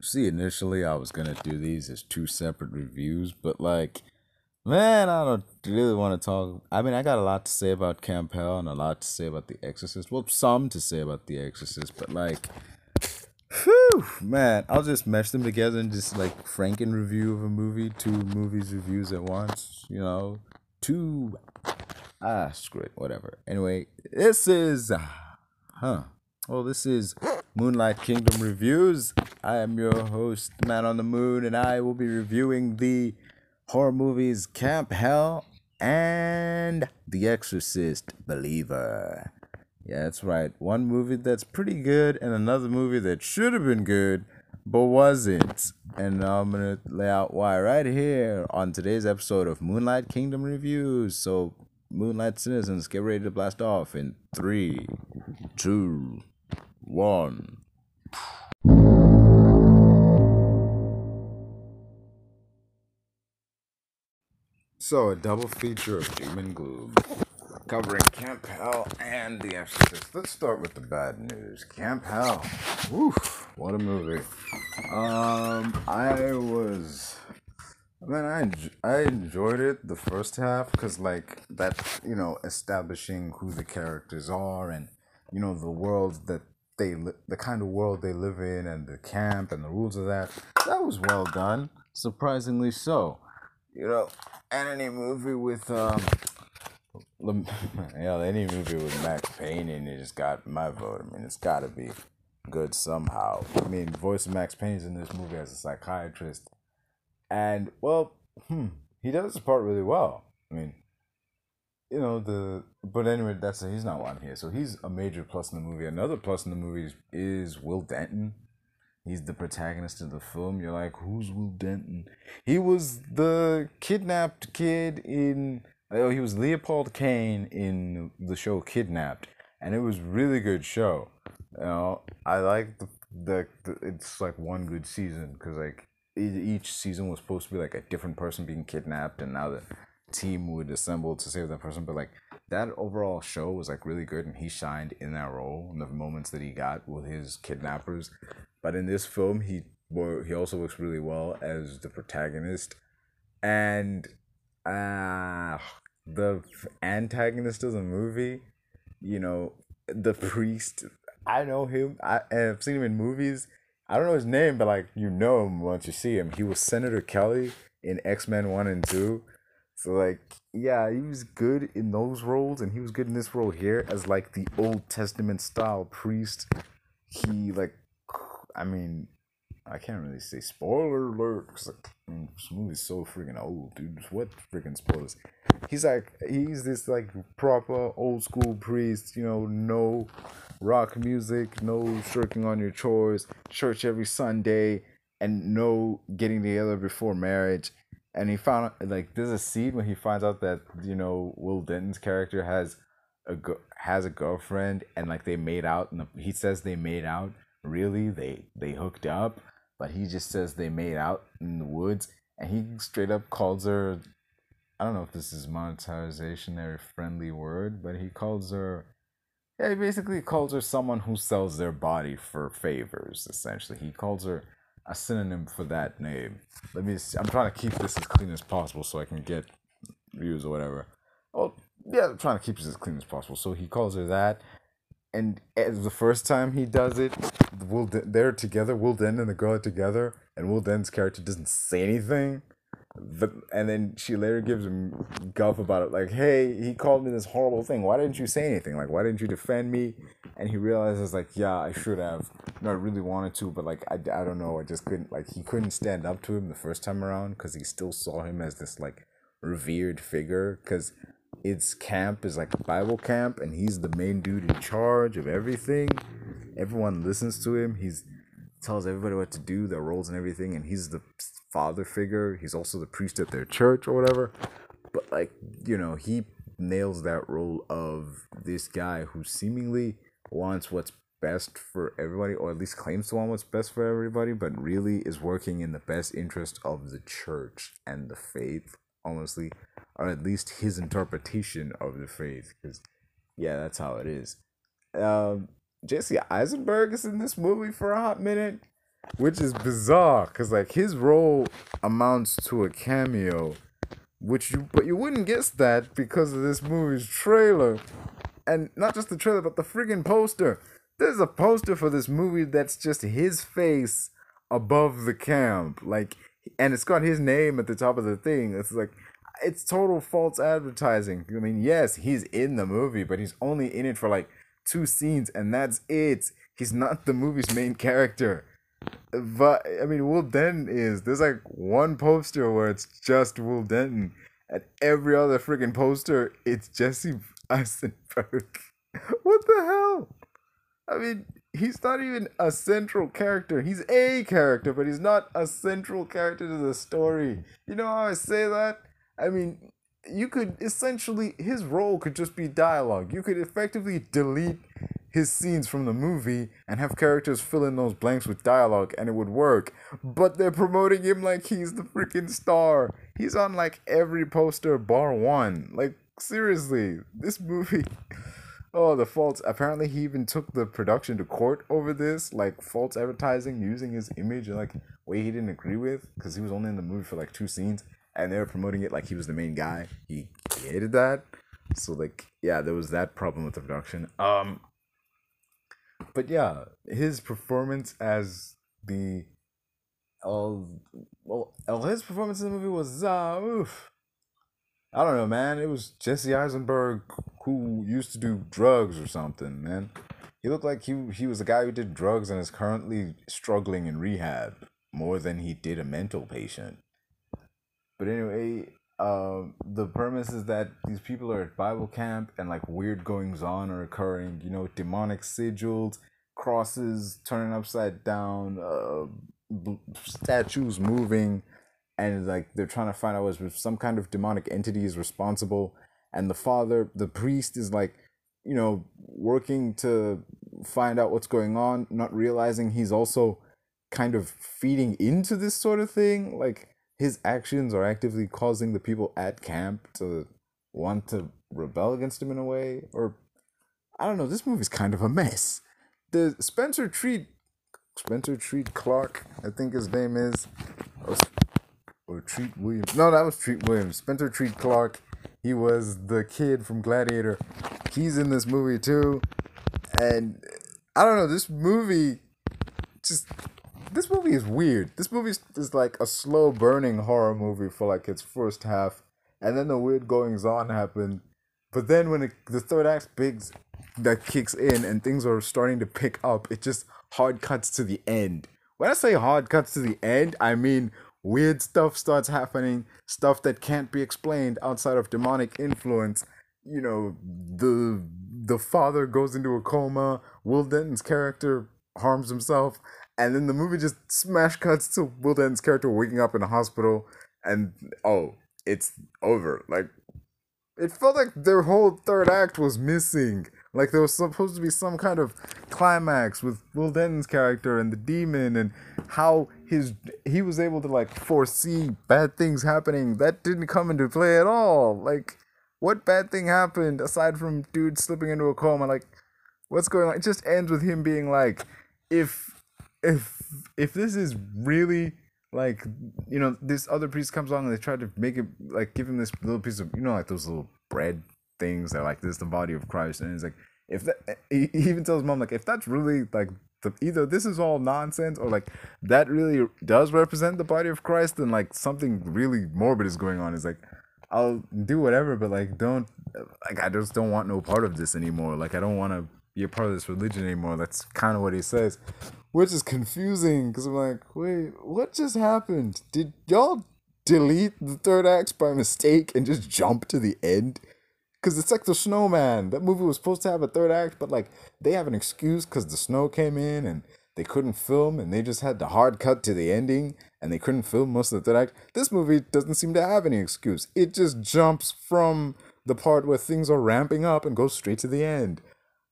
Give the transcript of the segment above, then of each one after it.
see, initially I was gonna do these as two separate reviews, but like, man, I don't really want to talk. I mean, I got a lot to say about Camp Hell and a lot to say about The Exorcist. Well, some to say about The Exorcist, but like, whew, man, I'll just mesh them together and just like Franken review of a movie, two movies reviews at once. You know, two. Ah, screw it, whatever. Anyway, this is, uh, huh. Well, this is Moonlight Kingdom Reviews. I am your host, Man on the Moon, and I will be reviewing the horror movies Camp Hell and The Exorcist Believer. Yeah, that's right. One movie that's pretty good, and another movie that should have been good, but wasn't. And I'm going to lay out why right here on today's episode of Moonlight Kingdom Reviews. So, Moonlight Citizens, get ready to blast off in three, two, one. So, a double feature of Doom and Gloom, covering Camp Hell and The Exorcist. Let's start with the bad news. Camp Hell, woof, what a movie. Um, I was, man, I I enjoyed it the first half because like that, you know establishing who the characters are and you know the world that they the kind of world they live in and the camp and the rules of that. That was well done, surprisingly so. You know, and any movie with um, yeah, any movie with Max Payne in it has got my vote. I mean, it's got to be good somehow. I mean, voice of Max Payne is in this movie as a psychiatrist, and well, hmm, he does his part really well. I mean, you know the but anyway that's he's not on here. So he's a major plus in the movie. Another plus in the movie is, is will denton. He's the protagonist of the film. You're like who's will denton? He was the kidnapped kid in oh he was leopold Cain in the show kidnapped. And it was really good show. You know i like the, the, the it's like one good season because like each season was supposed to be like a different person being kidnapped. And now the team would assemble to save that person but like that overall show was like really good and he shined in that role in the moments that he got with his kidnappers. But in this film he he also works really well as the protagonist. And uh the antagonist of the movie you know the priest i know him. I have seen him in movies. I don't know his name but like you know him once you see him. He was senator kelly in x-men 1 and 2 so like, yeah, he was good in those roles, and he was good in this role here as like the Old Testament style priest. He like, I mean, I can't really say spoiler alert because like, mean, this movie's so freaking old, dude. What freaking spoilers? He's like, he's this like proper old school priest. You know, no rock music, no shirking on your chores, church every Sunday, and no getting together before marriage and he found like there's a scene when he finds out that you know Will Denton's character has a go- has a girlfriend and like they made out and he says they made out. Really? They they hooked up? But he just says they made out in the woods and he straight up calls her I don't know if this is monetization or friendly word but he calls her yeah he basically calls her someone who sells their body for favors essentially. He calls her a synonym for that name. Let me. See. I'm trying to keep this as clean as possible so I can get views or whatever. Well, yeah, I'm trying to keep this as clean as possible. So he calls her that, and as the first time he does it, Will they're together. Will Den and the girl are together, and Will Den's character doesn't say anything. But and then she later gives him guff about it, like, "Hey, he called me this horrible thing. Why didn't you say anything? Like, why didn't you defend me?" And he realizes, like, "Yeah, I should have. No, I really wanted to, but like, I, I don't know. I just couldn't. Like, he couldn't stand up to him the first time around because he still saw him as this like revered figure. Because its camp is like a Bible camp, and he's the main dude in charge of everything. Everyone listens to him. He's tells everybody what to do, their roles and everything, and he's the father figure. He's also the priest at their church or whatever. But like, you know, he nails that role of this guy who seemingly wants what's best for everybody, or at least claims to want what's best for everybody, but really is working in the best interest of the church and the faith, honestly, or at least his interpretation of the faith. Because, yeah, that's how it is. Um, Jesse Eisenberg is in this movie for a hot minute. which is bizarre because like his role amounts to a cameo, which you but you wouldn't guess that because of this movie's trailer, and not just the trailer but the friggin' poster. There's a poster for this movie that's just his face above the camp, like, and it's got his name at the top of the thing. It's like it's total false advertising. I mean, yes, he's in the movie, but he's only in it for like two scenes, and that's it. He's not the movie's main character. But I mean, Will Denton is. There's like one poster where it's just Will Denton, and every other freaking poster, it's Jesse Eisenberg. what the hell? I mean, he's not even a central character. He's a character, but he's not a central character to the story. You know how I say that? I mean, you could essentially his role could just be dialogue. You could effectively delete his scenes from the movie and have characters fill in those blanks with dialogue and it would work. But they're promoting him like he's the freaking star. He's on like every poster bar one. Like seriously, this movie Oh, the faults. Apparently, he even took the production to court over this, like false advertising using his image and like way he didn't agree with because he was only in the movie for like two scenes and they were promoting it like he was the main guy. He hated that. So like yeah, there was that problem with the production. Um but yeah, his performance as the oh well his performance in the movie was uh oof. I don't know, man. It was Jesse Eisenberg who used to do drugs or something, man. He looked like he he was a guy who did drugs and is currently struggling in rehab more than he did a mental patient. But anyway, um, the premise is that these people are at Bible camp and like weird goings on are occurring. You know, demonic sigils, crosses turning upside down, uh, statues moving, and like they're trying to find out if some kind of demonic entity is responsible. And the father, the priest, is like, you know, working to find out what's going on, not realizing he's also kind of feeding into this sort of thing. Like his actions are actively causing the people at camp to want to rebel against him in a way or I don't know, this movie's kind of a mess. The Spencer Treat Spencer Treat Clark, I think his name is or, Treat Williams. No, that was Treat Williams. Spencer Treat Clark. He was the kid from Gladiator. He's in this movie too. And I don't know, this movie just this movie is weird. This movie is like a slow burning horror movie for like its first half, and then the weird goings on happen. But then when it, the third act bigs that kicks in and things are starting to pick up, it just hard cuts to the end. When I say hard cuts to the end, I mean weird stuff starts happening, stuff that can't be explained outside of demonic influence. You know, the the father goes into a coma. Will Denton's character harms himself and then the movie just smash cuts to Will Denton's character waking up in a hospital, and oh, it's over. Like it felt like their whole third act was missing. Like there was supposed to be some kind of climax with Will Denton's character and the demon and how his he was able to like foresee bad things happening. That didn't come into play at all. Like what bad thing happened aside from dude slipping into a coma? Like what's going on? It just ends with him being like, if if if this is really like you know this other priest comes along and they try to make it like give him this little piece of you know like those little bread things that like this is the body of Christ and he's like if that he even tells mom like if that's really like the, either this is all nonsense or like that really does represent the body of Christ then like something really morbid is going on is like I'll do whatever but like don't like I just don't want no part of this anymore like I don't want to be a part of this religion anymore that's kind of what he says which is confusing because I'm like, wait, what just happened? Did y'all delete the third act by mistake and just jump to the end? Because it's like the snowman. That movie was supposed to have a third act, but like they have an excuse because the snow came in and they couldn't film and they just had the hard cut to the ending and they couldn't film most of the third act. This movie doesn't seem to have any excuse. It just jumps from the part where things are ramping up and goes straight to the end.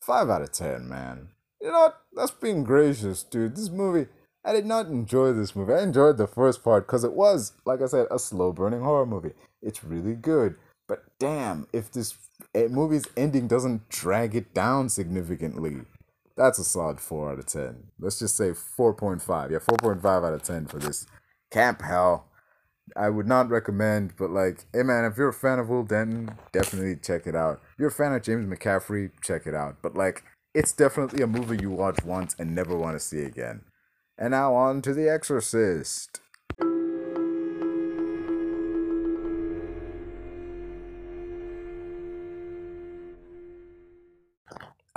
Five out of ten, man you know what? That's being gracious, dude. This movie, I did not enjoy this movie. I enjoyed the first part because it was, like I said, a slow burning horror movie. It's really good. But damn, if this movie's ending doesn't drag it down significantly, That's a solid 4 out of 10. Let's just say 4.5. Yeah, 4.5 out of 10 for this Camp Hell. I would not recommend, but like, hey man, if you're a fan of Will Denton, definitely check it out. If you're a fan of James McCaffrey, check it out. But like, it's definitely a movie you watch once and never want to see again. And now on to The Exorcist.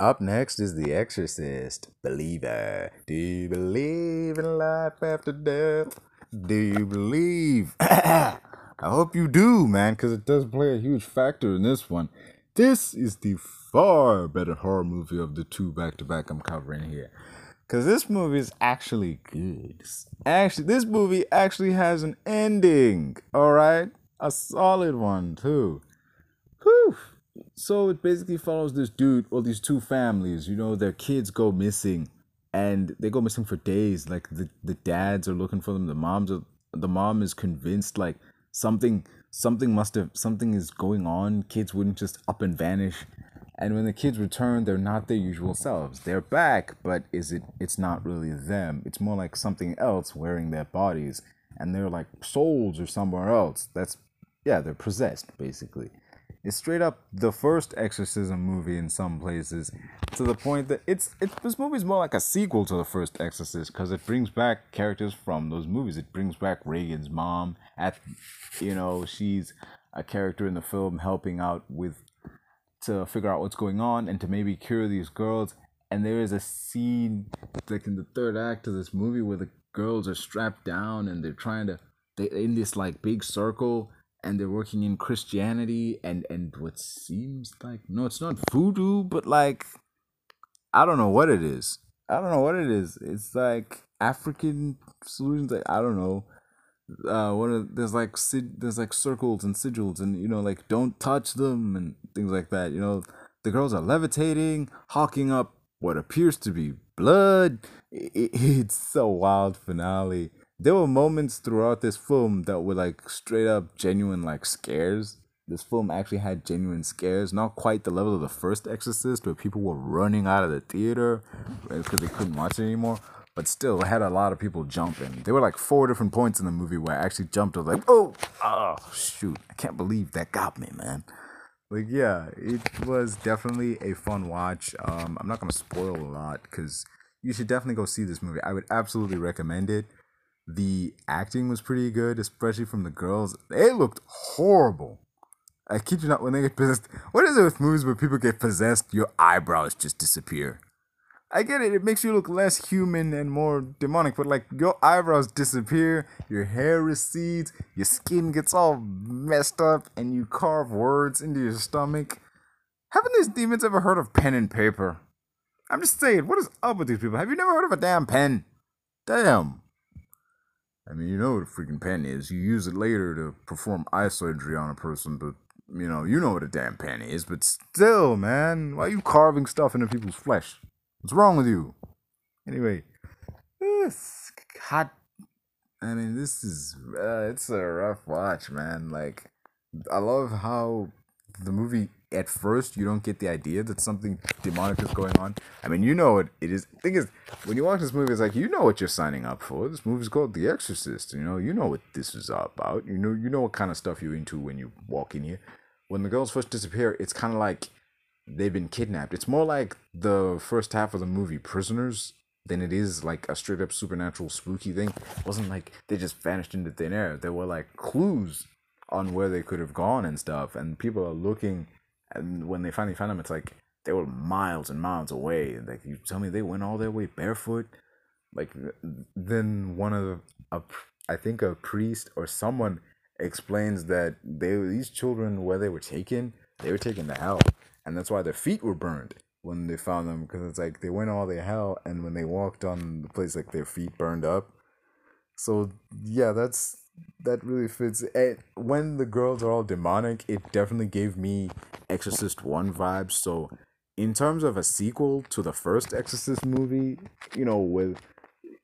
Up next is The Exorcist. Believer. Do you believe in life after death? Do you believe? I hope you do, man, because it does play a huge factor in this one. This is the far better horror movie of the two back to back I'm covering here. Because this movie is actually good. Actually, this movie actually has an ending, alright? A solid one, too. Whew. So it basically follows this dude, or these two families, you know, their kids go missing and they go missing for days. Like the, the dads are looking for them, the moms are the mom is convinced like something something must have something is going on. Kids wouldn't just up and vanish. And when the kids return, they're not their usual selves. They're back, but is it it's not really them. It's more like something else wearing their bodies. And they're like souls or somewhere else. That's yeah, they're possessed, basically. It's straight up the first exorcism movie in some places, to the point that it's it's this movie's more like a sequel to the first Exorcist because it brings back characters from those movies. It brings back regan's mom. At you know she's a character in the film helping out with to figure out what's going on and to maybe cure these girls. And there is a scene like in the third act of this movie where the girls are strapped down and they're trying to they in this like big circle and they're working in Christianity and and what seems like no, it's not voodoo, but like I don't know what it is. I don't know what it is. It's like African solutions. Like, I don't know. Uh, what are, there's like there's like circles and sigils and you know like don't touch them and things like that. You know, the girls are levitating, hawking up what appears to be blood. It, it's a wild finale there were moments throughout this film that were like straight up genuine like scares. This film actually had genuine scares, not quite the level of the first Exorcist, where people were running out of the theater because they couldn't watch it anymore. But still, had a lot of people jumping. There were like four different points in the movie where I actually jumped. I was like, "Oh, oh, shoot! I can't believe that got me, man." Like, yeah, it was definitely a fun watch. Um, I'm not gonna spoil a lot because you should definitely go see this movie. I would absolutely recommend it. The acting was pretty good, especially from the girls. They looked horrible. I kid you not, when they get possessed, what is it with movies where people get possessed, your eyebrows just disappear? I get it, it makes you look less human and more demonic, but like your eyebrows disappear, your hair recedes, your skin gets all messed up, and you carve words into your stomach. Haven't these demons ever heard of pen and paper? I'm just saying, what is up with these people? Have you never heard of a damn pen? Damn. I mean, you know what a freaking pen is. You use it later to perform eye surgery on a person, but you know, you know what a damn pen is. But still, man, why are you carving stuff into people's flesh? What's wrong with you? Anyway, this hot. I mean, this is uh, it's a rough watch, man. Like, I love how the movie at first you don't get the idea that something demonic is going on. I mean, you know what it is. Thing is, when you watch this movie, it's like you know what you're signing up for. This movie's called The Exorcist. You know, you know what this is all about. You know, you know what kind of stuff you're into when you walk in here. When the girls first disappear, it's kind of like they've been kidnapped. It's more like the first half of the movie Prisoners than it is like a straight up supernatural spooky thing. It wasn't like they just vanished into thin air. There were like clues on where they could have gone and stuff, and people are looking and when they finally found them, it's like they were miles and miles away. Like you tell me they went all their way barefoot. Like then one of the, a, I think a priest or someone explains that they these children where they were taken, they were taken to hell, and that's why their feet were burned when they found them because it's like they went all the hell, and when they walked on the place, like their feet burned up. So yeah, that's that really fits. It, when the girls are all demonic, it definitely gave me Exorcist 1 vibes. So, in terms of a sequel to the first Exorcist movie, you know, with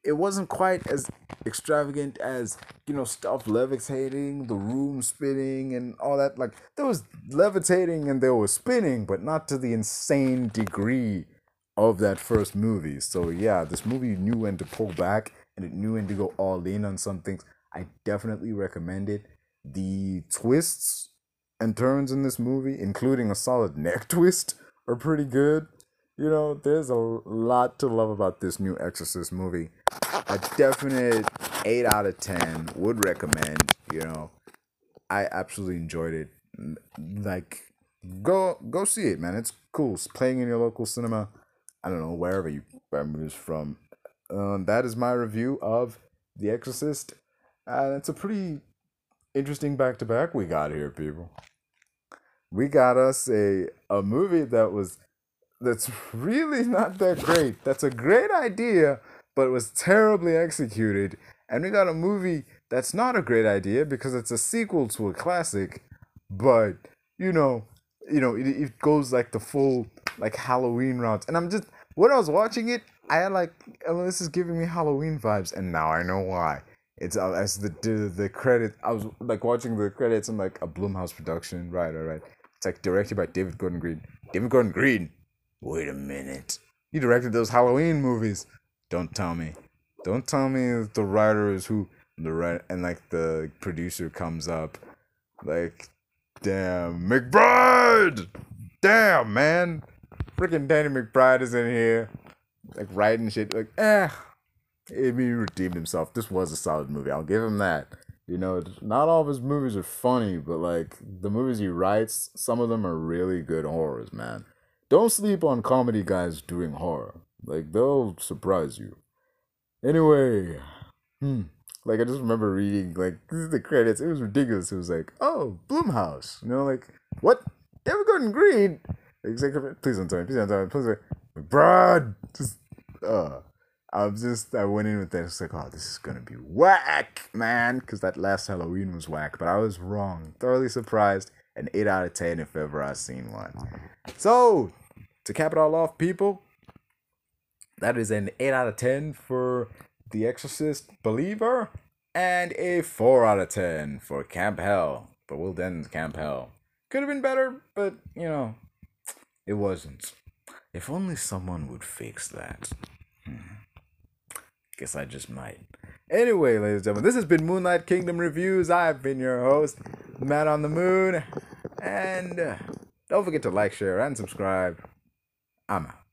it wasn't quite as extravagant as you know stuff levitating, the room spinning, and all that. Like there was levitating and there was spinning, but not to the insane degree of that first movie. So yeah, this movie knew when to pull back and it knew when to go all in on some things. I definitely recommend it. The twists and turns in this movie, including a solid neck twist, are pretty good. You know, there's a lot to love about this new Exorcist movie. A definite 8 out of 10 would recommend, you know. I absolutely enjoyed it. Like go go see it, man. It's cool. It's playing in your local cinema. I don't know wherever you movies from. Um, that is my review of The Exorcist, and it's a pretty interesting back to back we got here, people. We got us a a movie that was that's really not that great. That's a great idea, but was terribly executed. And we got a movie that's not a great idea because it's a sequel to a classic, but you know, you know, it, it goes like the full like Halloween route. And I'm just when I was watching it, I had like, oh, this is giving me Halloween vibes, and now I know why. It's uh, as the, the the credit. I was like watching the credits and like a Blumhouse production, right? All right. It's like directed by David Gordon Green. David Gordon Green. Wait a minute. He directed those Halloween movies. Don't tell me. Don't tell me the writer is who the right and like the producer comes up like damn McBride damn man freaking Danny McBride is in here like writing shit like eh I he redeemed himself. This was a solid movie. I'll give him that. You know, not all of his movies are funny, but like the movies he writes, some of them are really good horrors, man. Don't sleep on comedy guys doing horror. Like they'll surprise you. Anyway, hmm. Like I just remember reading like the credits. It was ridiculous. It was like, oh, Blumhouse. You know, like what? David Gordon Green. Executive. Please don't tell me. Please don't tell me. Please. Don't tell me. Brad. Just. Uh. I was just I went in with that. It's like, oh, this is gonna be whack, man, because that last Halloween was whack. But I was wrong. Thoroughly surprised. An eight out of ten if ever I've seen one. So to cap it all off, people, that is an eight out of ten for The Exorcist Believer, and a four out of ten for Camp Hell. But Will Denton's Camp Hell could have been better, but you know, it wasn't. If only someone would fix that. Hmm. Guess I just might. Anyway, ladies and gentlemen, this has been Moonlight Kingdom Reviews. I've been your host, Man on the Moon. And uh, don't forget to like, share, and subscribe. I'm out.